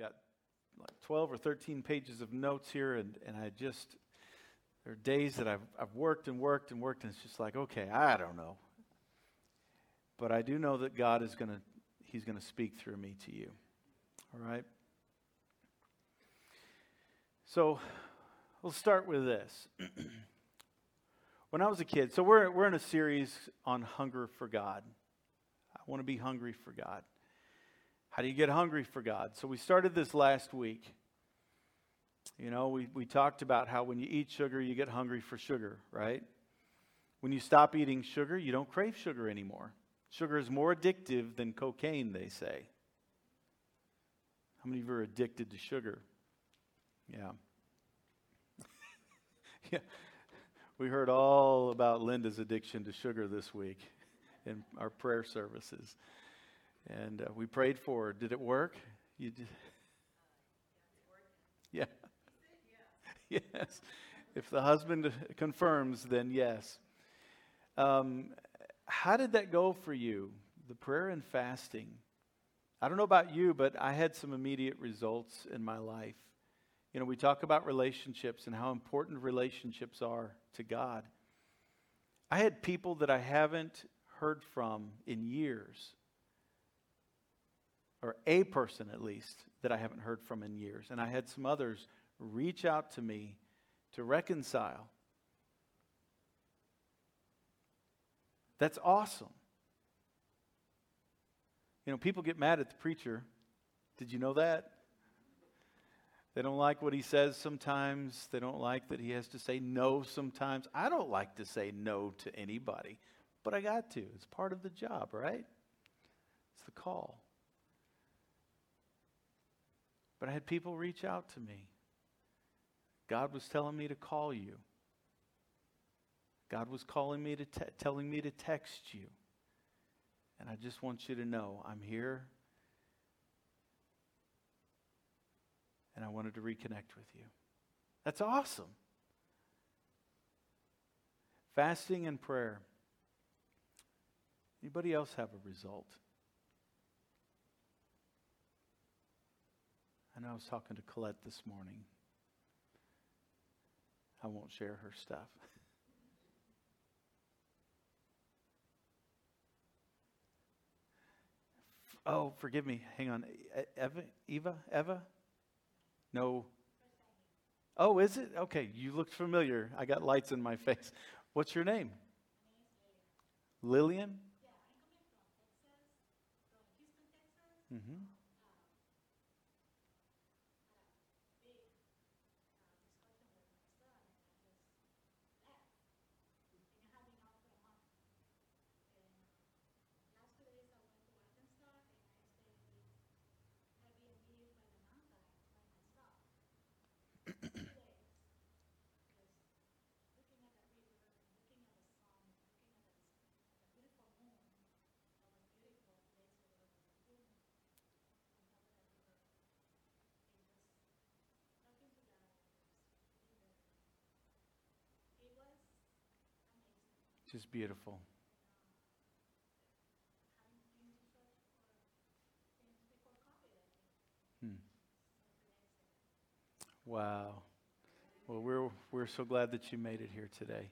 got like 12 or 13 pages of notes here, and, and I just, there are days that I've, I've worked and worked and worked, and it's just like, okay, I don't know. But I do know that God is going to, He's going to speak through me to you. All right? So we'll start with this. when I was a kid, so we're, we're in a series on hunger for God. I want to be hungry for God. How do you get hungry for God? So we started this last week. You know, we, we talked about how when you eat sugar, you get hungry for sugar, right? When you stop eating sugar, you don't crave sugar anymore. Sugar is more addictive than cocaine, they say. How many of you are addicted to sugar? Yeah. yeah. We heard all about Linda's addiction to sugar this week in our prayer services. And uh, we prayed for her. Did it work? You did? Yeah. yes. If the husband confirms, then yes. Um, how did that go for you? The prayer and fasting. I don't know about you, but I had some immediate results in my life. You know, we talk about relationships and how important relationships are to God. I had people that I haven't heard from in years or a person at least that I haven't heard from in years. And I had some others reach out to me to reconcile. That's awesome. You know, people get mad at the preacher. Did you know that? They don't like what he says sometimes. They don't like that he has to say no sometimes. I don't like to say no to anybody, but I got to. It's part of the job, right? It's the call. But I had people reach out to me. God was telling me to call you. God was calling me to te- telling me to text you. And I just want you to know I'm here. And I wanted to reconnect with you. That's awesome. Fasting and prayer. Anybody else have a result? I know I was talking to Colette this morning. I won't share her stuff. Oh, forgive me. Hang on. Eva? Eva? Eva? No. Oh, is it? Okay, you looked familiar. I got lights in my face. What's your name? Lillian? Mm-hmm. Just beautiful. Hmm. Wow. Well, we're, we're so glad that you made it here today.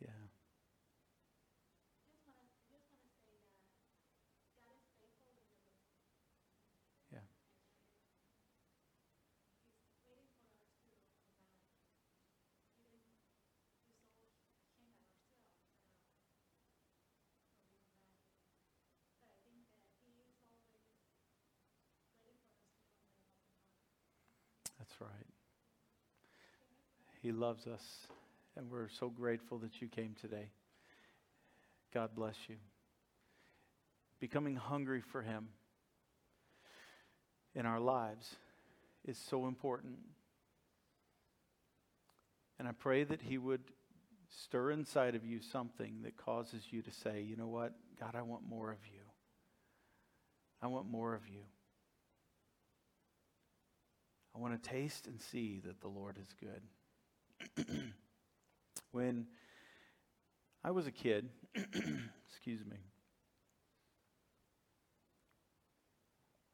Yeah. That's right. He loves us, and we're so grateful that you came today. God bless you. Becoming hungry for Him in our lives is so important. And I pray that He would stir inside of you something that causes you to say, you know what, God, I want more of you. I want more of you. I want to taste and see that the Lord is good. when I was a kid, excuse me,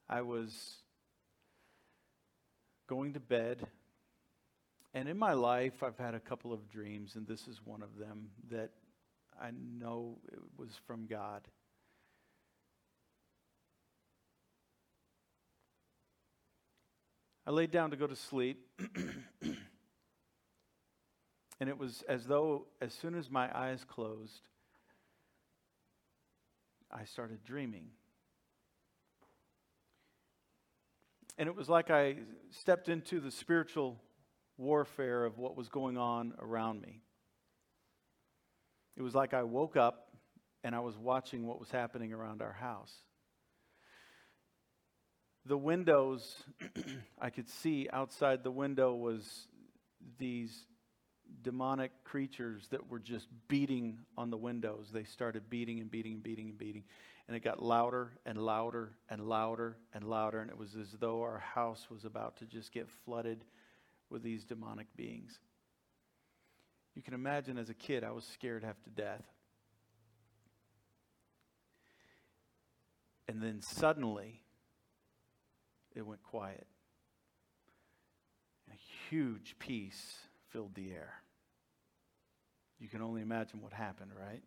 I was going to bed. And in my life, I've had a couple of dreams, and this is one of them that I know it was from God. I laid down to go to sleep, and it was as though as soon as my eyes closed, I started dreaming. And it was like I stepped into the spiritual warfare of what was going on around me. It was like I woke up and I was watching what was happening around our house. The windows, I could see outside the window was these demonic creatures that were just beating on the windows. They started beating and beating and beating and beating. And it got louder and louder and louder and louder. And it was as though our house was about to just get flooded with these demonic beings. You can imagine as a kid, I was scared half to death. And then suddenly, it went quiet. A huge peace filled the air. You can only imagine what happened, right?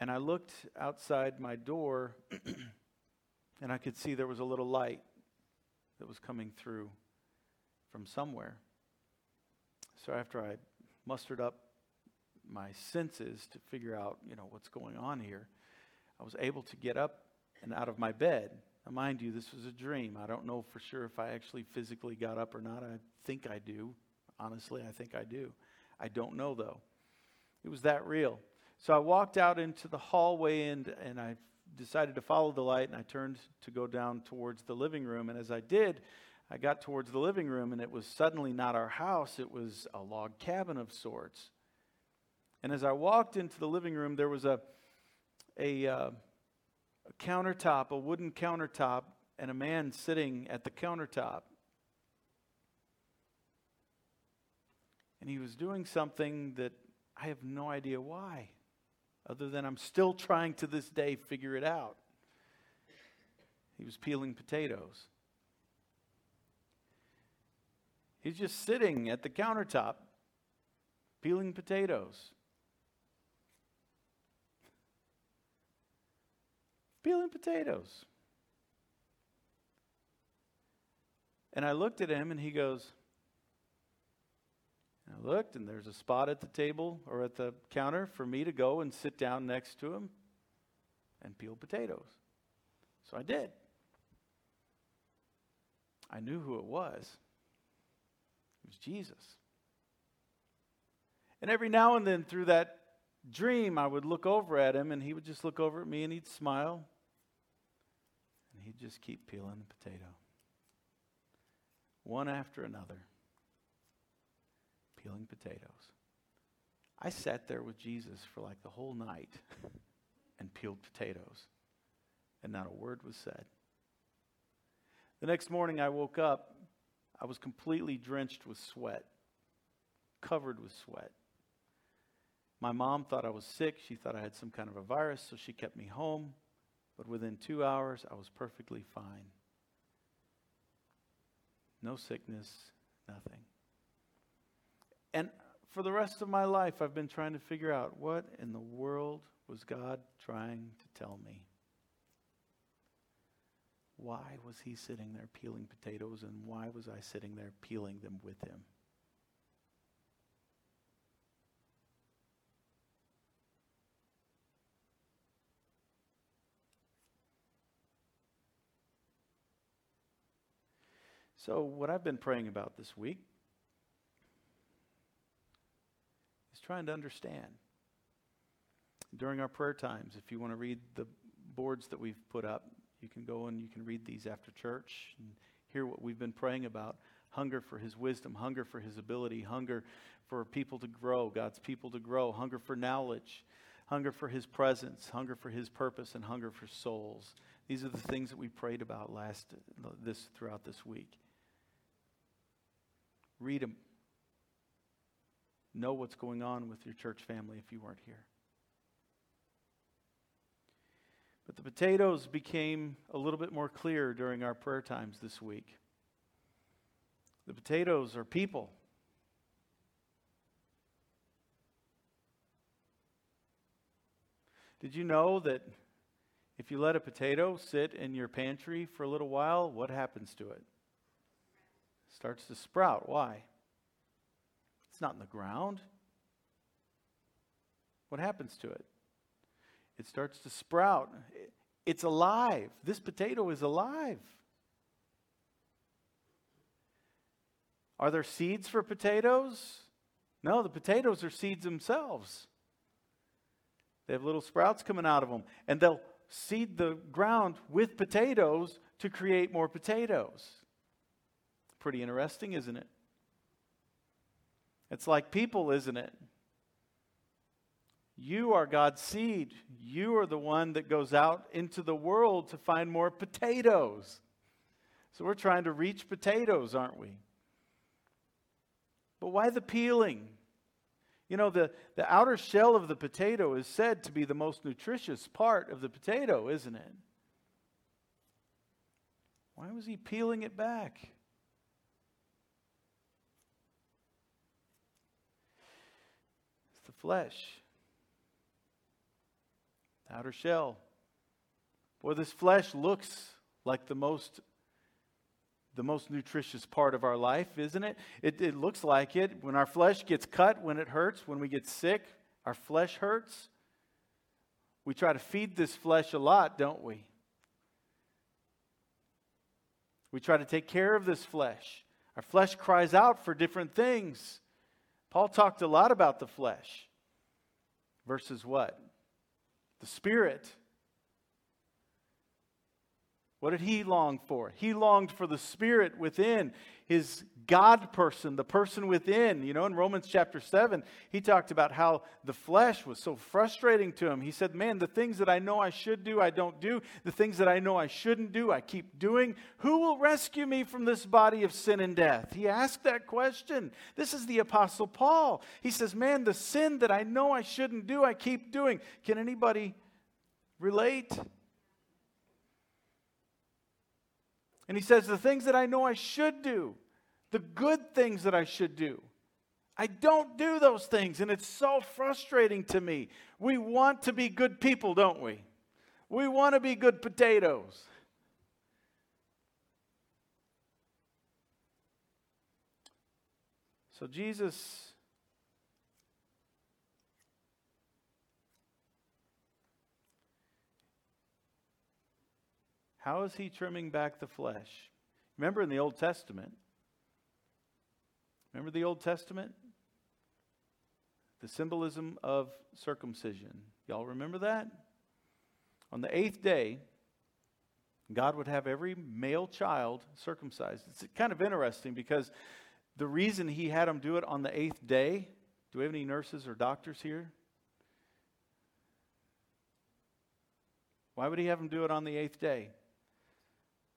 And I looked outside my door, and I could see there was a little light that was coming through from somewhere. So after I mustered up my senses to figure out, you know, what's going on here, I was able to get up and out of my bed. Now, mind you, this was a dream. I don't know for sure if I actually physically got up or not. I think I do. Honestly, I think I do. I don't know, though. It was that real. So I walked out into the hallway and, and I decided to follow the light and I turned to go down towards the living room. And as I did, I got towards the living room and it was suddenly not our house, it was a log cabin of sorts. And as I walked into the living room, there was a, a, uh, a countertop, a wooden countertop, and a man sitting at the countertop. And he was doing something that I have no idea why, other than I'm still trying to this day figure it out. He was peeling potatoes. He's just sitting at the countertop peeling potatoes. Peeling potatoes. And I looked at him and he goes, I looked, and there's a spot at the table or at the counter for me to go and sit down next to him and peel potatoes. So I did. I knew who it was. It was Jesus. And every now and then through that dream, I would look over at him, and he would just look over at me and he'd smile. And he'd just keep peeling the potato, one after another peeling potatoes. I sat there with Jesus for like the whole night and peeled potatoes, and not a word was said. The next morning I woke up, I was completely drenched with sweat, covered with sweat. My mom thought I was sick. She thought I had some kind of a virus, so she kept me home. But within two hours, I was perfectly fine. No sickness, nothing. And for the rest of my life, I've been trying to figure out what in the world was God trying to tell me? Why was he sitting there peeling potatoes, and why was I sitting there peeling them with him? So, what I've been praying about this week trying to understand. During our prayer times, if you want to read the boards that we've put up, you can go and you can read these after church and hear what we've been praying about hunger for his wisdom, hunger for his ability, hunger for people to grow, God's people to grow, hunger for knowledge, hunger for his presence, hunger for his purpose, and hunger for souls. These are the things that we prayed about last this throughout this week. Read them know what's going on with your church family if you weren't here. But the potatoes became a little bit more clear during our prayer times this week. The potatoes are people. Did you know that if you let a potato sit in your pantry for a little while, what happens to it? it starts to sprout. Why? Not in the ground. What happens to it? It starts to sprout. It's alive. This potato is alive. Are there seeds for potatoes? No, the potatoes are seeds themselves. They have little sprouts coming out of them, and they'll seed the ground with potatoes to create more potatoes. Pretty interesting, isn't it? It's like people, isn't it? You are God's seed. You are the one that goes out into the world to find more potatoes. So we're trying to reach potatoes, aren't we? But why the peeling? You know, the, the outer shell of the potato is said to be the most nutritious part of the potato, isn't it? Why was he peeling it back? It's the flesh, outer shell. Boy, this flesh looks like the most the most nutritious part of our life, isn't it? it? It looks like it. When our flesh gets cut, when it hurts, when we get sick, our flesh hurts. We try to feed this flesh a lot, don't we? We try to take care of this flesh. Our flesh cries out for different things. Paul talked a lot about the flesh. Versus what? The spirit. What did he long for? He longed for the spirit within, his God person, the person within. You know, in Romans chapter 7, he talked about how the flesh was so frustrating to him. He said, Man, the things that I know I should do, I don't do. The things that I know I shouldn't do, I keep doing. Who will rescue me from this body of sin and death? He asked that question. This is the Apostle Paul. He says, Man, the sin that I know I shouldn't do, I keep doing. Can anybody relate? And he says, The things that I know I should do, the good things that I should do, I don't do those things. And it's so frustrating to me. We want to be good people, don't we? We want to be good potatoes. So Jesus How is he trimming back the flesh? Remember in the Old Testament? Remember the Old Testament? The symbolism of circumcision. Y'all remember that? On the eighth day, God would have every male child circumcised. It's kind of interesting because the reason he had them do it on the eighth day, do we have any nurses or doctors here? Why would he have them do it on the eighth day?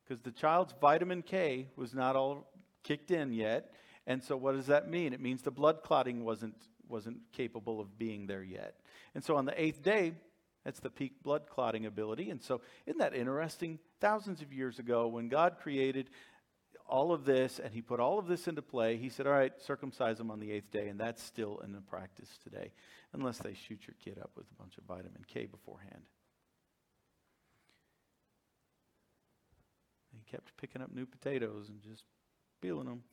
because the child's vitamin K was not all kicked in yet. And so, what does that mean? It means the blood clotting wasn't, wasn't capable of being there yet. And so, on the eighth day, that's the peak blood clotting ability. And so, isn't that interesting? Thousands of years ago, when God created all of this and he put all of this into play, he said, All right, circumcise them on the eighth day. And that's still in the practice today, unless they shoot your kid up with a bunch of vitamin K beforehand. He kept picking up new potatoes and just peeling them,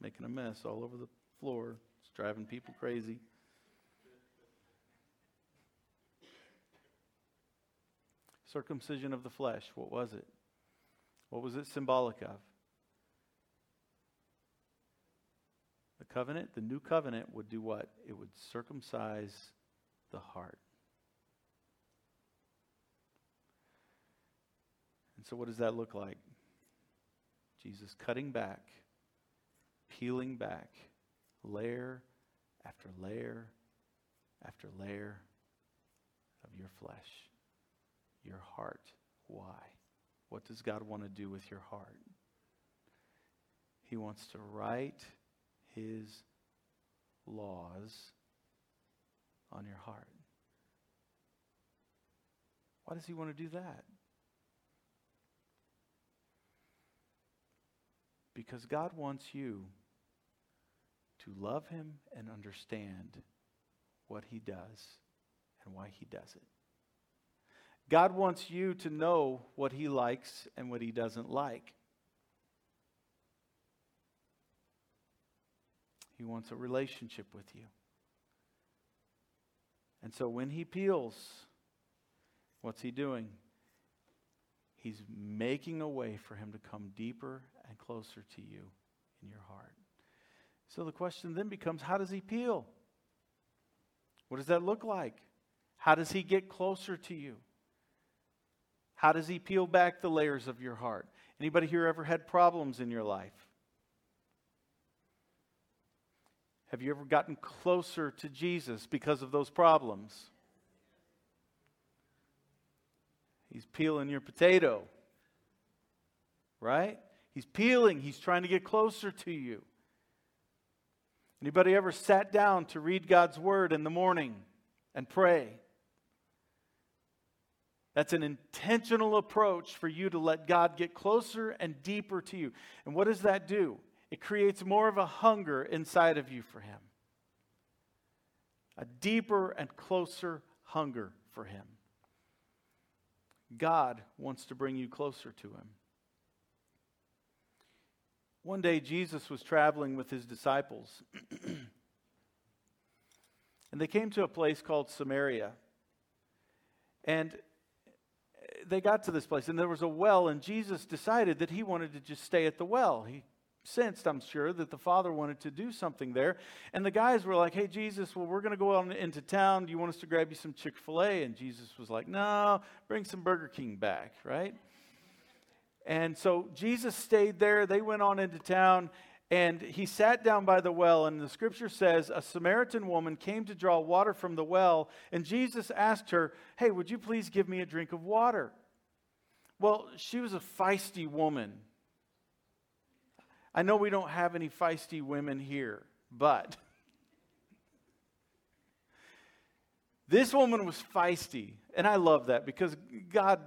making a mess all over the floor. It's driving people crazy. Circumcision of the flesh, what was it? What was it symbolic of? The covenant, the new covenant would do what? It would circumcise the heart. And so, what does that look like? Jesus cutting back, peeling back layer after layer after layer of your flesh, your heart. Why? What does God want to do with your heart? He wants to write his laws on your heart. Why does he want to do that? Because God wants you to love him and understand what he does and why he does it. God wants you to know what he likes and what he doesn't like. He wants a relationship with you. And so when he peels, what's he doing? He's making a way for him to come deeper and closer to you in your heart. So the question then becomes how does he peel? What does that look like? How does he get closer to you? How does he peel back the layers of your heart? Anybody here ever had problems in your life? Have you ever gotten closer to Jesus because of those problems? He's peeling your potato. Right? He's peeling, he's trying to get closer to you. Anybody ever sat down to read God's word in the morning and pray? That's an intentional approach for you to let God get closer and deeper to you. And what does that do? It creates more of a hunger inside of you for Him. A deeper and closer hunger for Him. God wants to bring you closer to Him. One day, Jesus was traveling with his disciples, and they came to a place called Samaria. And they got to this place, and there was a well, and Jesus decided that he wanted to just stay at the well. He sensed, I'm sure, that the Father wanted to do something there. And the guys were like, hey, Jesus, well, we're going to go on into town. Do you want us to grab you some Chick fil A? And Jesus was like, no, bring some Burger King back, right? And so Jesus stayed there. They went on into town. And he sat down by the well, and the scripture says a Samaritan woman came to draw water from the well, and Jesus asked her, Hey, would you please give me a drink of water? Well, she was a feisty woman. I know we don't have any feisty women here, but this woman was feisty. And I love that because God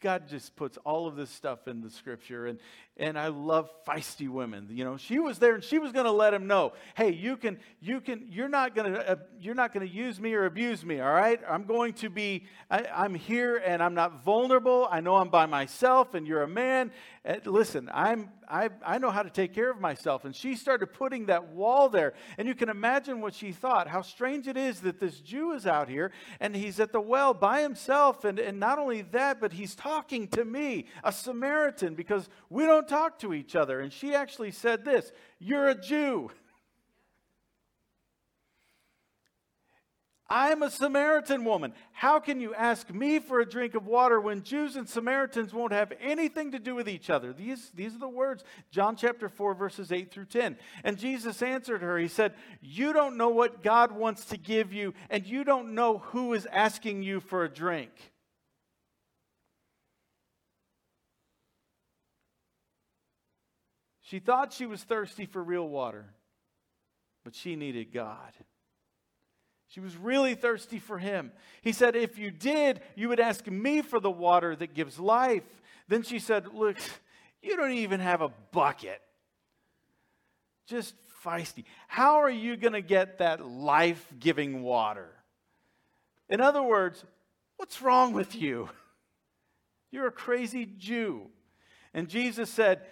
God just puts all of this stuff in the scripture, and, and I love feisty women. You know, she was there and she was going to let him know, hey, you can, you can, you're not going to, uh, you're not going to use me or abuse me. All right, I'm going to be, I, I'm here and I'm not vulnerable. I know I'm by myself, and you're a man. And listen, I'm, I, I know how to take care of myself. And she started putting that wall there, and you can imagine what she thought. How strange it is that this Jew is out here and he's at the well by himself, and, and not only that, but he's talking to me, a Samaritan, because we don't talk to each other. And she actually said this You're a Jew. I'm a Samaritan woman. How can you ask me for a drink of water when Jews and Samaritans won't have anything to do with each other? These, these are the words, John chapter 4, verses 8 through 10. And Jesus answered her, He said, You don't know what God wants to give you, and you don't know who is asking you for a drink. She thought she was thirsty for real water, but she needed God. She was really thirsty for him. He said, If you did, you would ask me for the water that gives life. Then she said, Look, you don't even have a bucket. Just feisty. How are you going to get that life giving water? In other words, what's wrong with you? You're a crazy Jew. And Jesus said,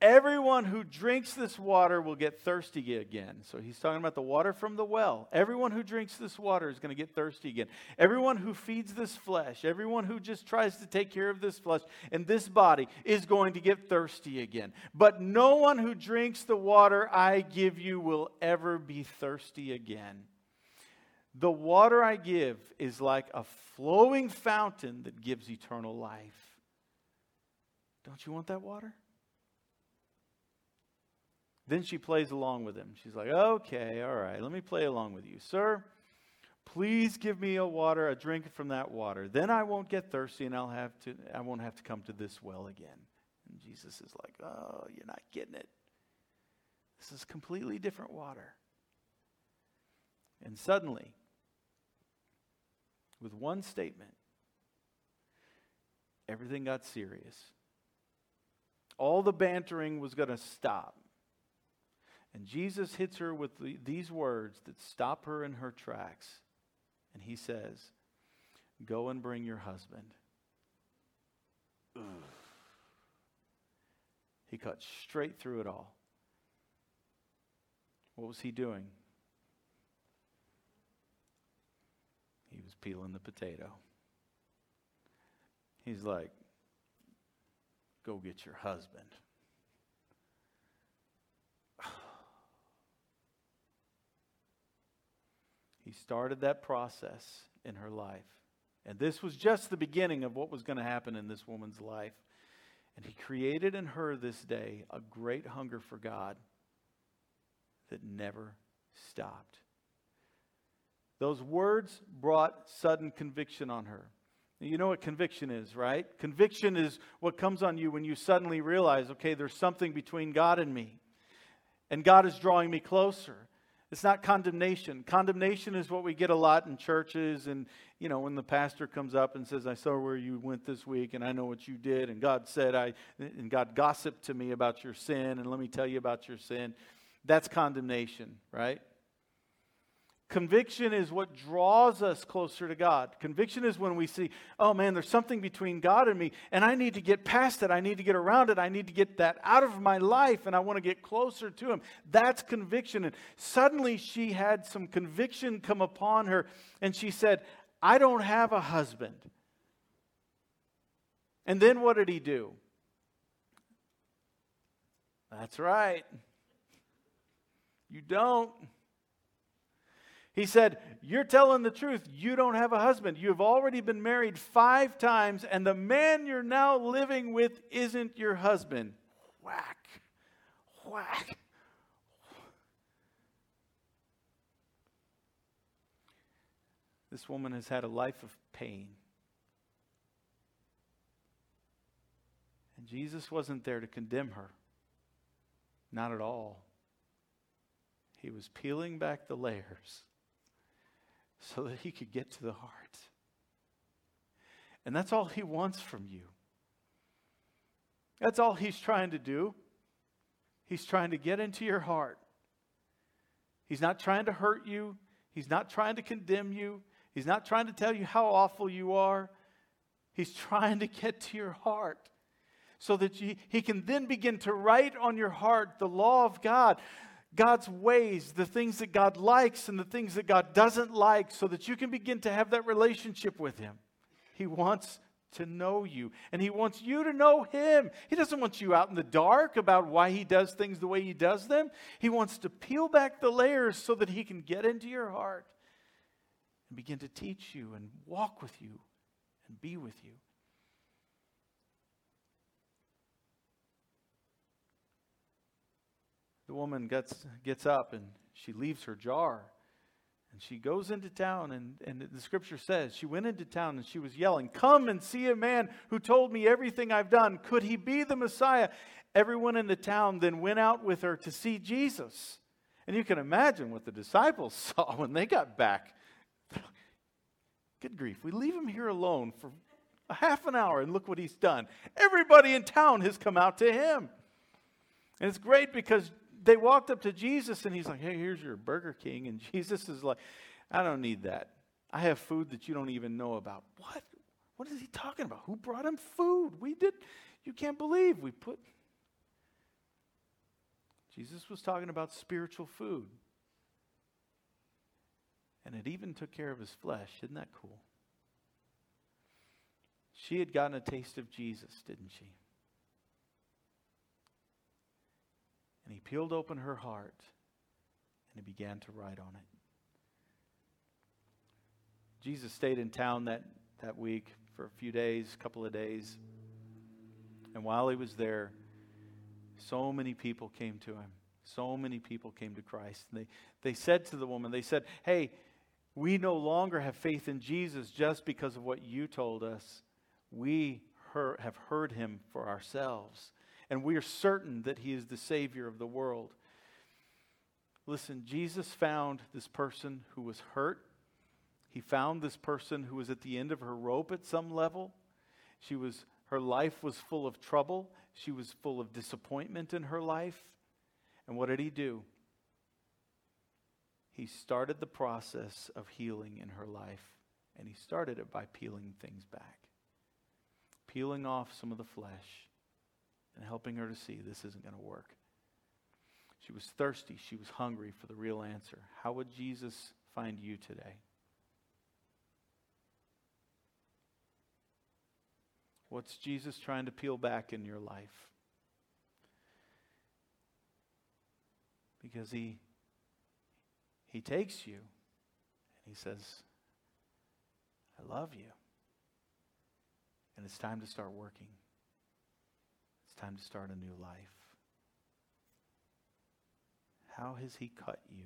Everyone who drinks this water will get thirsty again. So he's talking about the water from the well. Everyone who drinks this water is going to get thirsty again. Everyone who feeds this flesh, everyone who just tries to take care of this flesh and this body is going to get thirsty again. But no one who drinks the water I give you will ever be thirsty again. The water I give is like a flowing fountain that gives eternal life. Don't you want that water? Then she plays along with him. She's like, okay, all right, let me play along with you. Sir, please give me a water, a drink from that water. Then I won't get thirsty and I'll have to, I won't have to come to this well again. And Jesus is like, oh, you're not getting it. This is completely different water. And suddenly, with one statement, everything got serious. All the bantering was going to stop. And Jesus hits her with the, these words that stop her in her tracks. And he says, Go and bring your husband. He cut straight through it all. What was he doing? He was peeling the potato. He's like, Go get your husband. He started that process in her life. And this was just the beginning of what was going to happen in this woman's life. And he created in her this day a great hunger for God that never stopped. Those words brought sudden conviction on her. You know what conviction is, right? Conviction is what comes on you when you suddenly realize, okay, there's something between God and me. And God is drawing me closer. It's not condemnation. Condemnation is what we get a lot in churches. And, you know, when the pastor comes up and says, I saw where you went this week and I know what you did. And God said, I, and God gossiped to me about your sin. And let me tell you about your sin. That's condemnation, right? Conviction is what draws us closer to God. Conviction is when we see, oh man, there's something between God and me, and I need to get past it. I need to get around it. I need to get that out of my life, and I want to get closer to Him. That's conviction. And suddenly she had some conviction come upon her, and she said, I don't have a husband. And then what did he do? That's right. You don't. He said, You're telling the truth. You don't have a husband. You have already been married five times, and the man you're now living with isn't your husband. Whack. Whack. This woman has had a life of pain. And Jesus wasn't there to condemn her. Not at all. He was peeling back the layers so that he could get to the heart. And that's all he wants from you. That's all he's trying to do. He's trying to get into your heart. He's not trying to hurt you. He's not trying to condemn you. He's not trying to tell you how awful you are. He's trying to get to your heart so that you, he can then begin to write on your heart the law of God. God's ways, the things that God likes and the things that God doesn't like, so that you can begin to have that relationship with Him. He wants to know you, and He wants you to know Him. He doesn't want you out in the dark about why He does things the way He does them. He wants to peel back the layers so that He can get into your heart and begin to teach you and walk with you and be with you. The woman gets, gets up and she leaves her jar. And she goes into town, and, and the scripture says she went into town and she was yelling, Come and see a man who told me everything I've done. Could he be the Messiah? Everyone in the town then went out with her to see Jesus. And you can imagine what the disciples saw when they got back. Good grief, we leave him here alone for a half an hour, and look what he's done. Everybody in town has come out to him. And it's great because they walked up to Jesus and he's like, hey, here's your Burger King. And Jesus is like, I don't need that. I have food that you don't even know about. What? What is he talking about? Who brought him food? We did. You can't believe we put. Jesus was talking about spiritual food. And it even took care of his flesh. Isn't that cool? She had gotten a taste of Jesus, didn't she? And he peeled open her heart and he began to write on it. Jesus stayed in town that, that week for a few days, a couple of days. And while he was there, so many people came to him. So many people came to Christ. And they, they said to the woman, they said, Hey, we no longer have faith in Jesus just because of what you told us. We have heard him for ourselves and we are certain that he is the Savior of the world. Listen, Jesus found this person who was hurt. He found this person who was at the end of her rope at some level. She was Her life was full of trouble. She was full of disappointment in her life. And what did he do? He started the process of healing in her life, and he started it by peeling things back, peeling off some of the flesh, and helping her to see this isn't going to work. She was thirsty, she was hungry for the real answer. How would Jesus find you today? What's Jesus trying to peel back in your life? Because he he takes you and he says, I love you. And it's time to start working. It's time to start a new life. How has he cut you?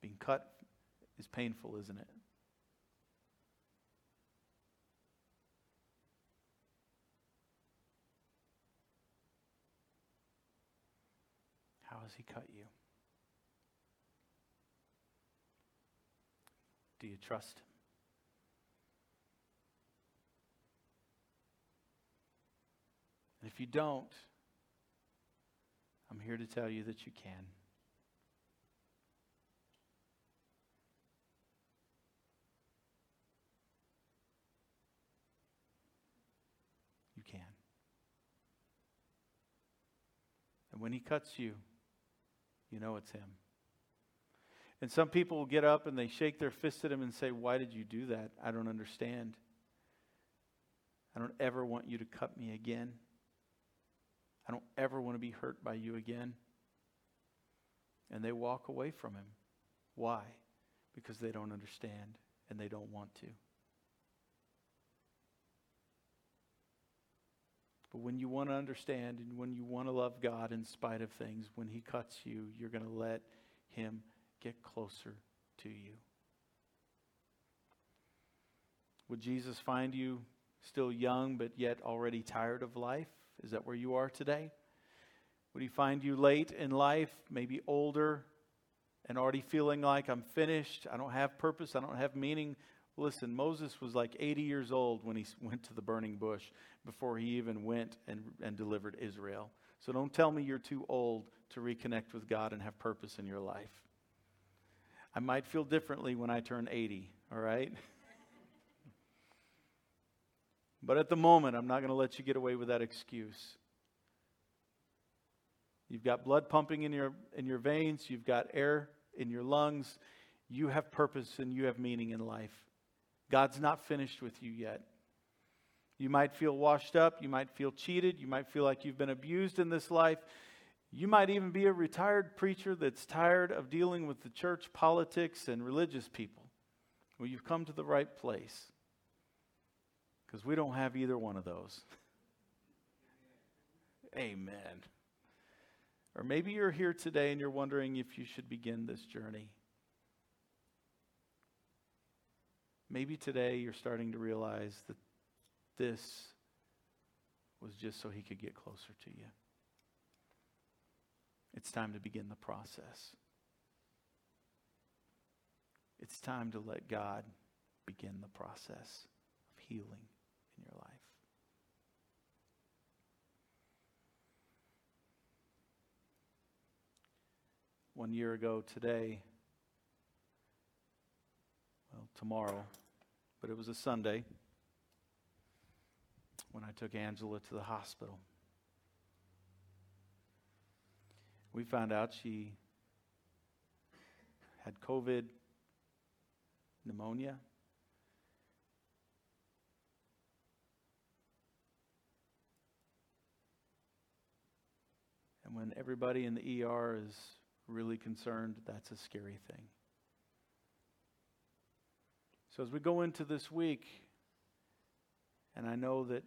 Being cut is painful, isn't it? How has He cut you? Do you trust Him? And if you don't, I'm here to tell you that you can. You can. And when He cuts you, you know it's Him. And some people will get up and they shake their fist at Him and say, Why did you do that? I don't understand. I don't ever want you to cut me again. I don't ever want to be hurt by you again. And they walk away from Him. Why? Because they don't understand and they don't want to. But when you want to understand and when you want to love God in spite of things, when He cuts you, you're going to let Him get closer to you. Would Jesus find you still young but yet already tired of life? Is that where you are today? Would He find you late in life, maybe older, and already feeling like I'm finished? I don't have purpose, I don't have meaning. Listen, Moses was like 80 years old when he went to the burning bush before he even went and, and delivered Israel. So don't tell me you're too old to reconnect with God and have purpose in your life. I might feel differently when I turn 80, all right? but at the moment, I'm not going to let you get away with that excuse. You've got blood pumping in your, in your veins, you've got air in your lungs. You have purpose and you have meaning in life. God's not finished with you yet. You might feel washed up. You might feel cheated. You might feel like you've been abused in this life. You might even be a retired preacher that's tired of dealing with the church politics and religious people. Well, you've come to the right place because we don't have either one of those. Amen. Or maybe you're here today and you're wondering if you should begin this journey. Maybe today you're starting to realize that this was just so he could get closer to you. It's time to begin the process. It's time to let God begin the process of healing in your life. One year ago today, well, tomorrow, but it was a Sunday when I took Angela to the hospital. We found out she had COVID, pneumonia. And when everybody in the ER is really concerned, that's a scary thing. So as we go into this week, and I know that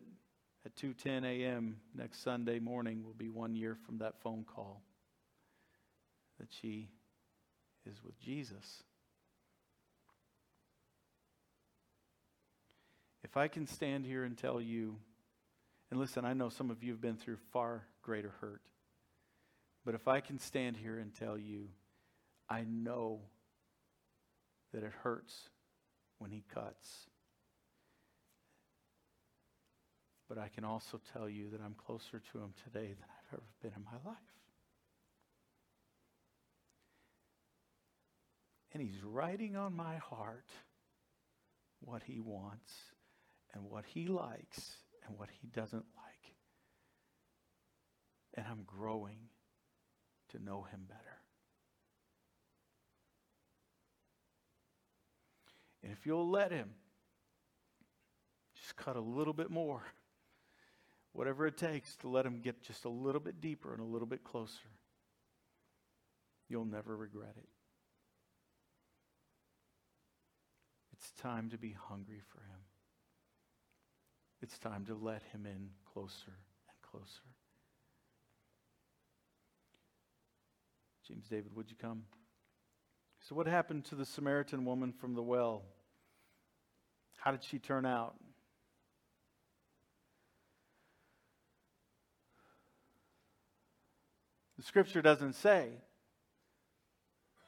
at 2:10 a.m. next Sunday morning will be 1 year from that phone call that she is with Jesus. If I can stand here and tell you and listen, I know some of you have been through far greater hurt. But if I can stand here and tell you I know that it hurts when he cuts. But I can also tell you that I'm closer to him today than I've ever been in my life. And he's writing on my heart what he wants and what he likes and what he doesn't like. And I'm growing to know him better. And if you'll let him, just cut a little bit more. Whatever it takes to let him get just a little bit deeper and a little bit closer. You'll never regret it. It's time to be hungry for him. It's time to let him in closer and closer. James David, would you come? So, what happened to the Samaritan woman from the well? How did she turn out? The scripture doesn't say.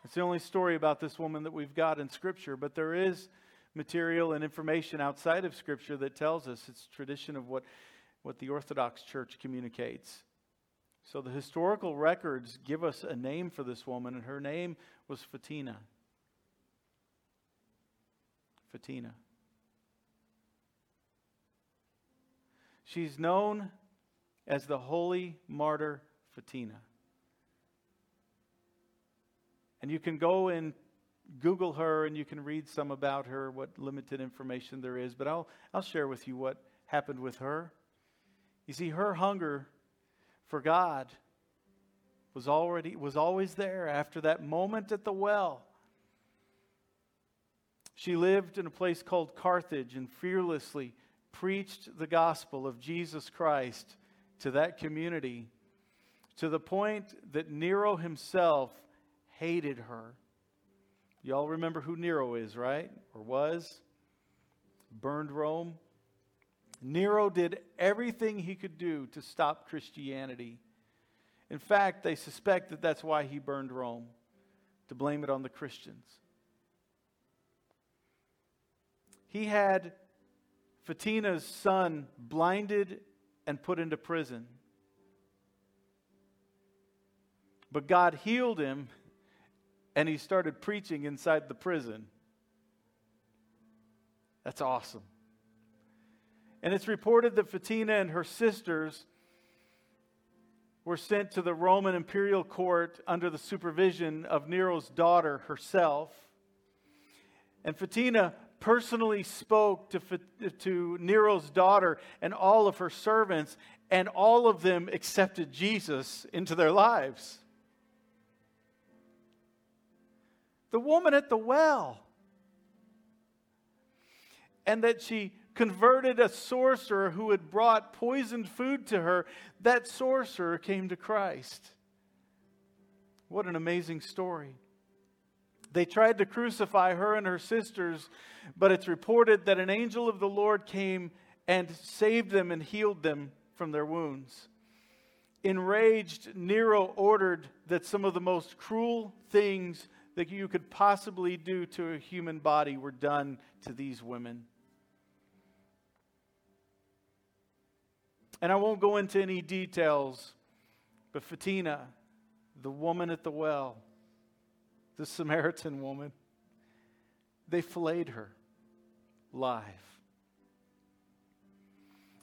It's the only story about this woman that we've got in scripture, but there is material and information outside of scripture that tells us it's tradition of what, what the Orthodox Church communicates. So the historical records give us a name for this woman, and her name was Photina. Photina. She's known as the Holy Martyr Photina. And you can go and Google her and you can read some about her, what limited information there is, but I'll, I'll share with you what happened with her. You see, her hunger for God was already was always there after that moment at the well. She lived in a place called Carthage and fearlessly preached the gospel of Jesus Christ to that community to the point that Nero himself hated her. Y'all remember who Nero is, right? Or was? Burned Rome. Nero did everything he could do to stop Christianity. In fact, they suspect that that's why he burned Rome, to blame it on the Christians. He had Photina's son blinded and put into prison. But God healed him and he started preaching inside the prison. That's awesome. And it's reported that Photina and her sisters were sent to the Roman imperial court under the supervision of Nero's daughter herself. And Photina personally spoke to, to Nero's daughter and all of her servants, and all of them accepted Jesus into their lives. The woman at the well. And that she converted a sorcerer who had brought poisoned food to her, that sorcerer came to Christ. What an amazing story. They tried to crucify her and her sisters, but it's reported that an angel of the Lord came and saved them and healed them from their wounds. Enraged, Nero ordered that some of the most cruel things that you could possibly do to a human body were done to these women. And I won't go into any details, but Photina, the woman at the well, the Samaritan woman, they filleted her live.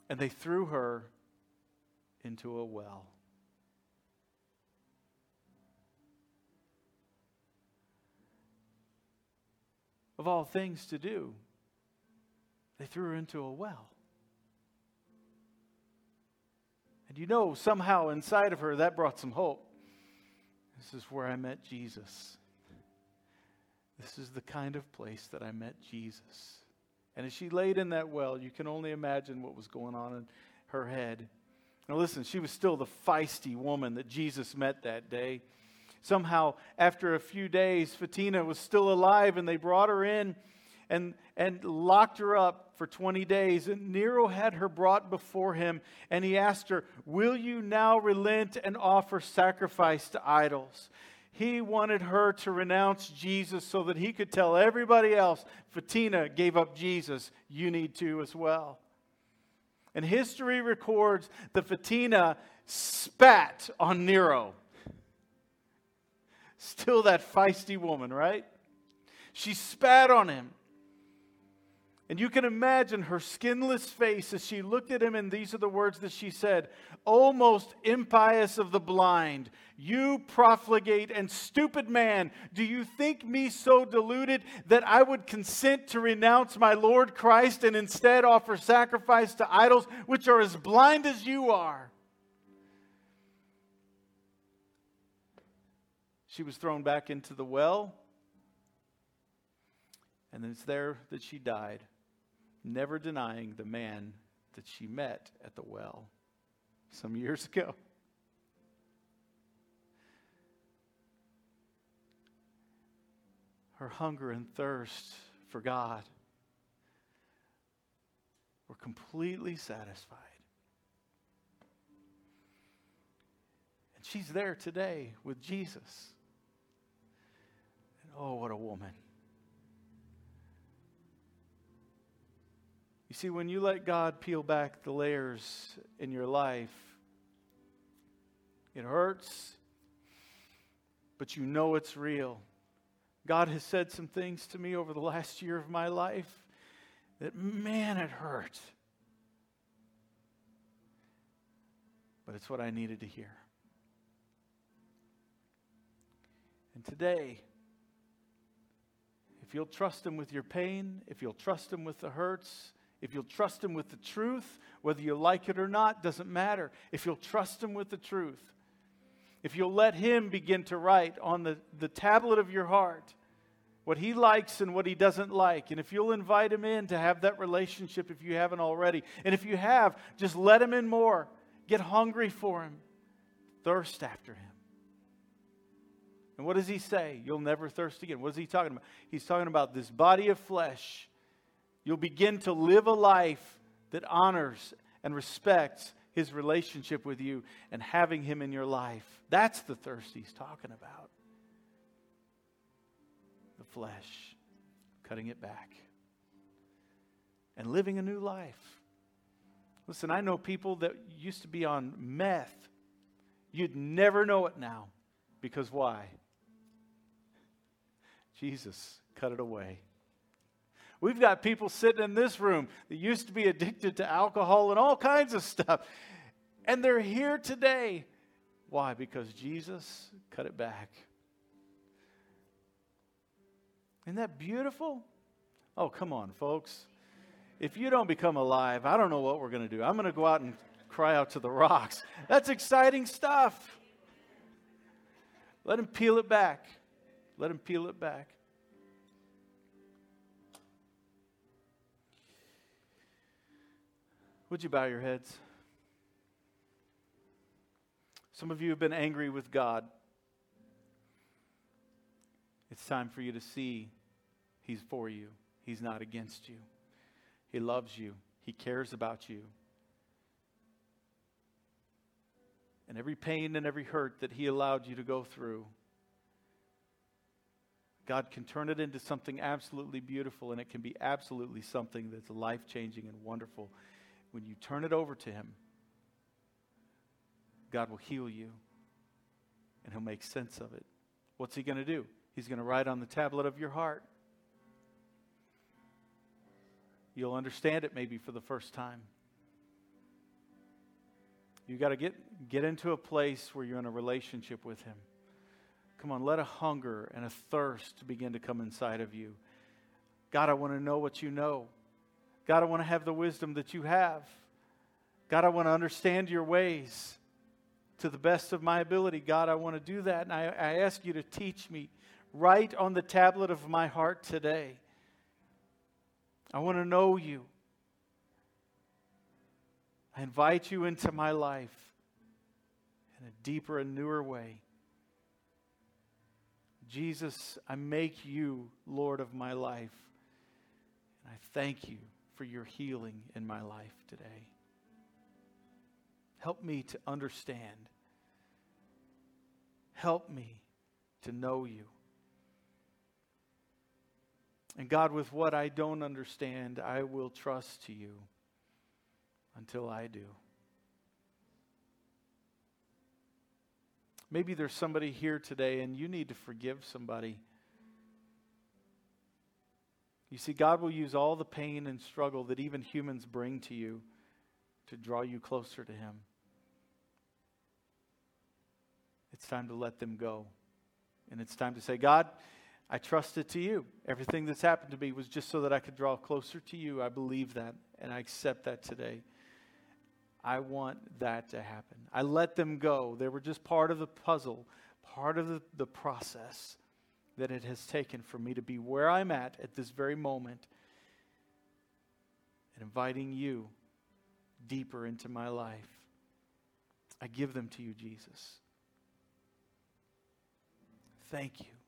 And they threw her into a well. Of all things to do, they threw her into a well. And you know, somehow inside of her, that brought some hope. This is where I met Jesus. This is the kind of place that I met Jesus. And as she laid in that well, you can only imagine what was going on in her head. Now, listen, she was still the feisty woman that Jesus met that day. Somehow, after a few days, Photina was still alive, and they brought her in and, and locked her up for 20 days. And Nero had her brought before him, and he asked her, Will you now relent and offer sacrifice to idols? He wanted her to renounce Jesus so that he could tell everybody else, Photina gave up Jesus. You need to as well. And history records that Photina spat on Nero. Still that feisty woman, right? She spat on him. And you can imagine her skinless face as she looked at him, and these are the words that she said O most impious of the blind, you profligate and stupid man, do you think me so deluded that I would consent to renounce my Lord Christ and instead offer sacrifice to idols which are as blind as you are? She was thrown back into the well, and it's there that she died never denying the man that she met at the well some years ago. Her hunger and thirst for God were completely satisfied. And she's there today with Jesus. And oh, what a woman. You see, when you let God peel back the layers in your life, it hurts, but you know it's real. God has said some things to me over the last year of my life that, man, it hurt. But it's what I needed to hear. And today, if you'll trust Him with your pain, if you'll trust Him with the hurts, if you'll trust Him with the truth, whether you like it or not, doesn't matter. If you'll trust Him with the truth, if you'll let Him begin to write on the, the tablet of your heart what He likes and what He doesn't like, and if you'll invite Him in to have that relationship if you haven't already, and if you have, just let Him in more. Get hungry for Him, thirst after Him. And what does He say? You'll never thirst again. What is He talking about? He's talking about this body of flesh You'll begin to live a life that honors and respects his relationship with you and having him in your life. That's the thirst he's talking about. The flesh, cutting it back, and living a new life. Listen, I know people that used to be on meth. You'd never know it now. Because why? Jesus cut it away. We've got people sitting in this room that used to be addicted to alcohol and all kinds of stuff. And they're here today. Why? Because Jesus cut it back. Isn't that beautiful? Oh, come on, folks. If you don't become alive, I don't know what we're going to do. I'm going to go out and cry out to the rocks. That's exciting stuff. Let him peel it back. Let him peel it back. Would you bow your heads? Some of you have been angry with God. It's time for you to see He's for you, He's not against you. He loves you, He cares about you. And every pain and every hurt that He allowed you to go through, God can turn it into something absolutely beautiful, and it can be absolutely something that's life changing and wonderful when you turn it over to Him, God will heal you and He'll make sense of it. What's He going to do? He's going to write on the tablet of your heart. You'll understand it maybe for the first time. You've got to get, get into a place where you're in a relationship with Him. Come on, let a hunger and a thirst begin to come inside of you. God, I want to know what you know. God, I want to have the wisdom that you have. God, I want to understand your ways to the best of my ability. God, I want to do that. And I, I ask you to teach me write on the tablet of my heart today. I want to know you. I invite you into my life in a deeper and newer way. Jesus, I make you Lord of my life. And I thank you for your healing in my life today. Help me to understand. Help me to know you. And God, with what I don't understand, I will trust to you until I do. Maybe there's somebody here today and you need to forgive somebody. You see, God will use all the pain and struggle that even humans bring to you to draw you closer to Him. It's time to let them go. And it's time to say, God, I trust it to you. Everything that's happened to me was just so that I could draw closer to you. I believe that, and I accept that today. I want that to happen. I let them go. They were just part of the puzzle, part of the, the process that it has taken for me to be where I'm at at this very moment and inviting you deeper into my life. I give them to you, Jesus. Thank you.